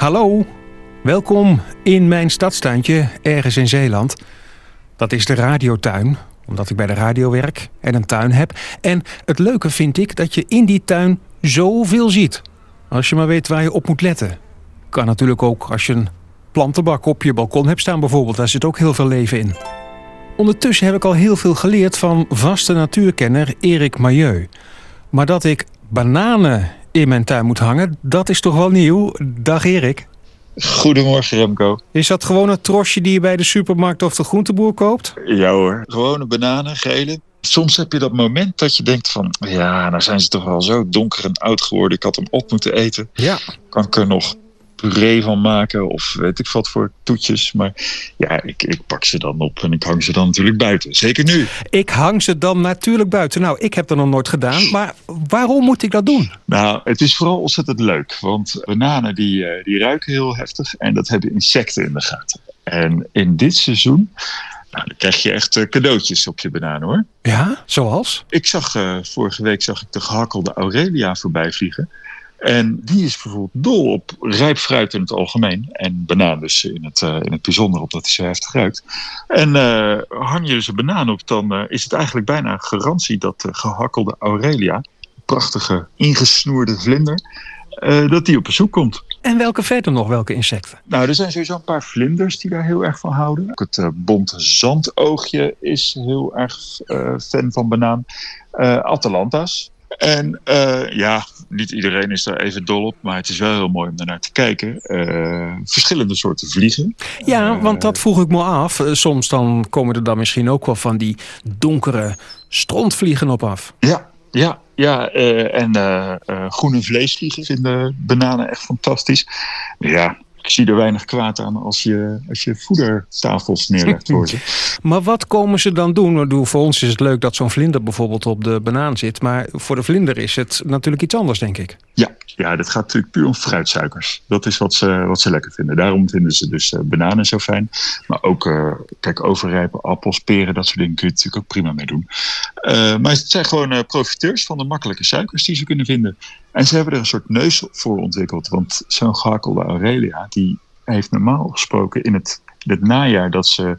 Hallo, welkom in mijn stadstuintje ergens in Zeeland. Dat is de radiotuin, omdat ik bij de radio werk en een tuin heb. En het leuke vind ik dat je in die tuin zoveel ziet. Als je maar weet waar je op moet letten. Kan natuurlijk ook als je een plantenbak op je balkon hebt staan bijvoorbeeld. Daar zit ook heel veel leven in. Ondertussen heb ik al heel veel geleerd van vaste natuurkenner Erik Mailleu. Maar dat ik bananen in mijn tuin moet hangen, dat is toch wel nieuw. Dag Erik. Goedemorgen Remco. Is dat gewoon een trosje die je bij de supermarkt of de groenteboer koopt? Ja hoor, gewone bananen, gele. Soms heb je dat moment dat je denkt van... ja, nou zijn ze toch wel zo donker en oud geworden. Ik had hem op moeten eten. Ja. Kan ik er nog puree van maken of weet ik wat voor toetjes. Maar ja, ik, ik pak ze dan op en ik hang ze dan natuurlijk buiten. Zeker nu. Ik hang ze dan natuurlijk buiten. Nou, ik heb dat nog nooit gedaan. Maar waarom moet ik dat doen? Nou, het is vooral ontzettend leuk. Want bananen die, eh, die ruiken heel heftig en dat hebben insecten in de gaten. En in dit seizoen nou, dan krijg je echt eh, cadeautjes op je banaan hoor. Ja, zoals? Ik zag uh, vorige week zag ik de gehakkelde Aurelia voorbij vliegen. En die is bijvoorbeeld dol op rijp fruit in het algemeen. En banaan dus in het, uh, in het bijzonder, omdat hij zo heftig ruikt. En uh, hang je dus een banaan op, dan uh, is het eigenlijk bijna garantie dat de gehakkelde Aurelia, prachtige ingesnoerde vlinder, dat die op bezoek komt. En welke verder nog, welke insecten? Nou, er zijn sowieso een paar vlinders die daar heel erg van houden. Ook het bonte zandoogje is heel erg fan van banaan. Atalanta's, en uh, ja, niet iedereen is daar even dol op, maar het is wel heel mooi om daarnaar te kijken. Uh, verschillende soorten vliegen. Ja, want dat vroeg ik me af. Soms dan komen er dan misschien ook wel van die donkere strontvliegen op af. Ja, ja, ja. En groene vleesvliegen vinden bananen echt fantastisch. Ja, ik zie er weinig kwaad aan als je, als je voedertafels neerlegt voor ze. maar wat komen ze dan doen? Voor ons is het leuk dat zo'n vlinder bijvoorbeeld op de banaan zit. Maar voor de vlinder is het natuurlijk iets anders, denk ik. Ja, ja dat gaat natuurlijk puur om fruitsuikers. Dat is wat ze, wat ze lekker vinden. Daarom vinden ze dus uh, bananen zo fijn. Maar ook, uh, kijk, overrijpe appels, peren, dat soort dingen kun je natuurlijk ook prima mee doen. Uh, maar het zijn gewoon profiteurs van de makkelijke suikers die ze kunnen vinden. En ze hebben er een soort neus voor ontwikkeld. Want zo'n gehakkelde Aurelia, die heeft normaal gesproken in het, het najaar dat ze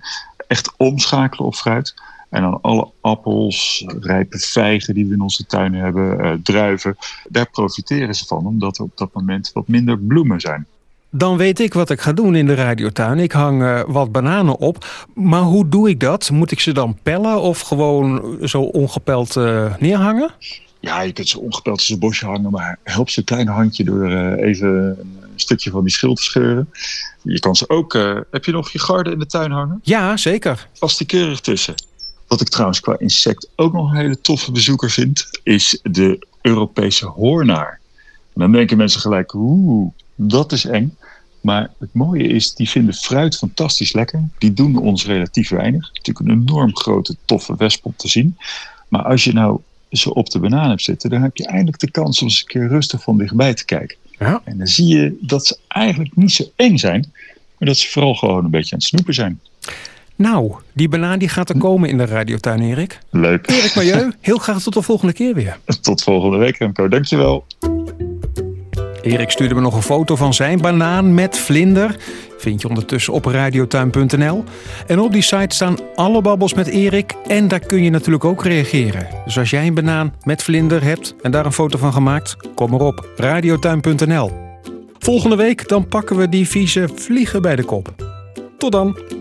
echt omschakelen op fruit. En dan alle appels, rijpe vijgen die we in onze tuin hebben, uh, druiven. Daar profiteren ze van, omdat er op dat moment wat minder bloemen zijn. Dan weet ik wat ik ga doen in de radiotuin. Ik hang uh, wat bananen op. Maar hoe doe ik dat? Moet ik ze dan pellen of gewoon zo ongepeld uh, neerhangen? Ja, je kunt ze ongepeld in zijn bosje hangen, maar help ze een klein handje door uh, even een stukje van die schil te scheuren. Je kan ze ook. Uh, heb je nog je garden in de tuin hangen? Ja, zeker. Vast die keurig tussen. Wat ik trouwens qua insect ook nog een hele toffe bezoeker vind, is de Europese hoornaar. En dan denken mensen gelijk, oeh, dat is eng. Maar het mooie is, die vinden fruit fantastisch lekker. Die doen ons relatief weinig. Natuurlijk een enorm grote, toffe wesp om te zien. Maar als je nou ze op de banaan hebt zitten, dan heb je eindelijk de kans om eens een keer rustig van dichtbij te kijken. Ja. En dan zie je dat ze eigenlijk niet zo eng zijn, maar dat ze vooral gewoon een beetje aan het snoepen zijn. Nou, die banaan die gaat er komen in de radiotuin, Erik. Leuk. Erik Milieu, heel graag tot de volgende keer weer. Tot volgende week, Remco. Dankjewel. Erik stuurde me nog een foto van zijn banaan met vlinder. Vind je ondertussen op radiotuin.nl. En op die site staan alle babbels met Erik. En daar kun je natuurlijk ook reageren. Dus als jij een banaan met vlinder hebt en daar een foto van gemaakt, kom maar op radiotuin.nl. Volgende week dan pakken we die vieze vliegen bij de kop. Tot dan!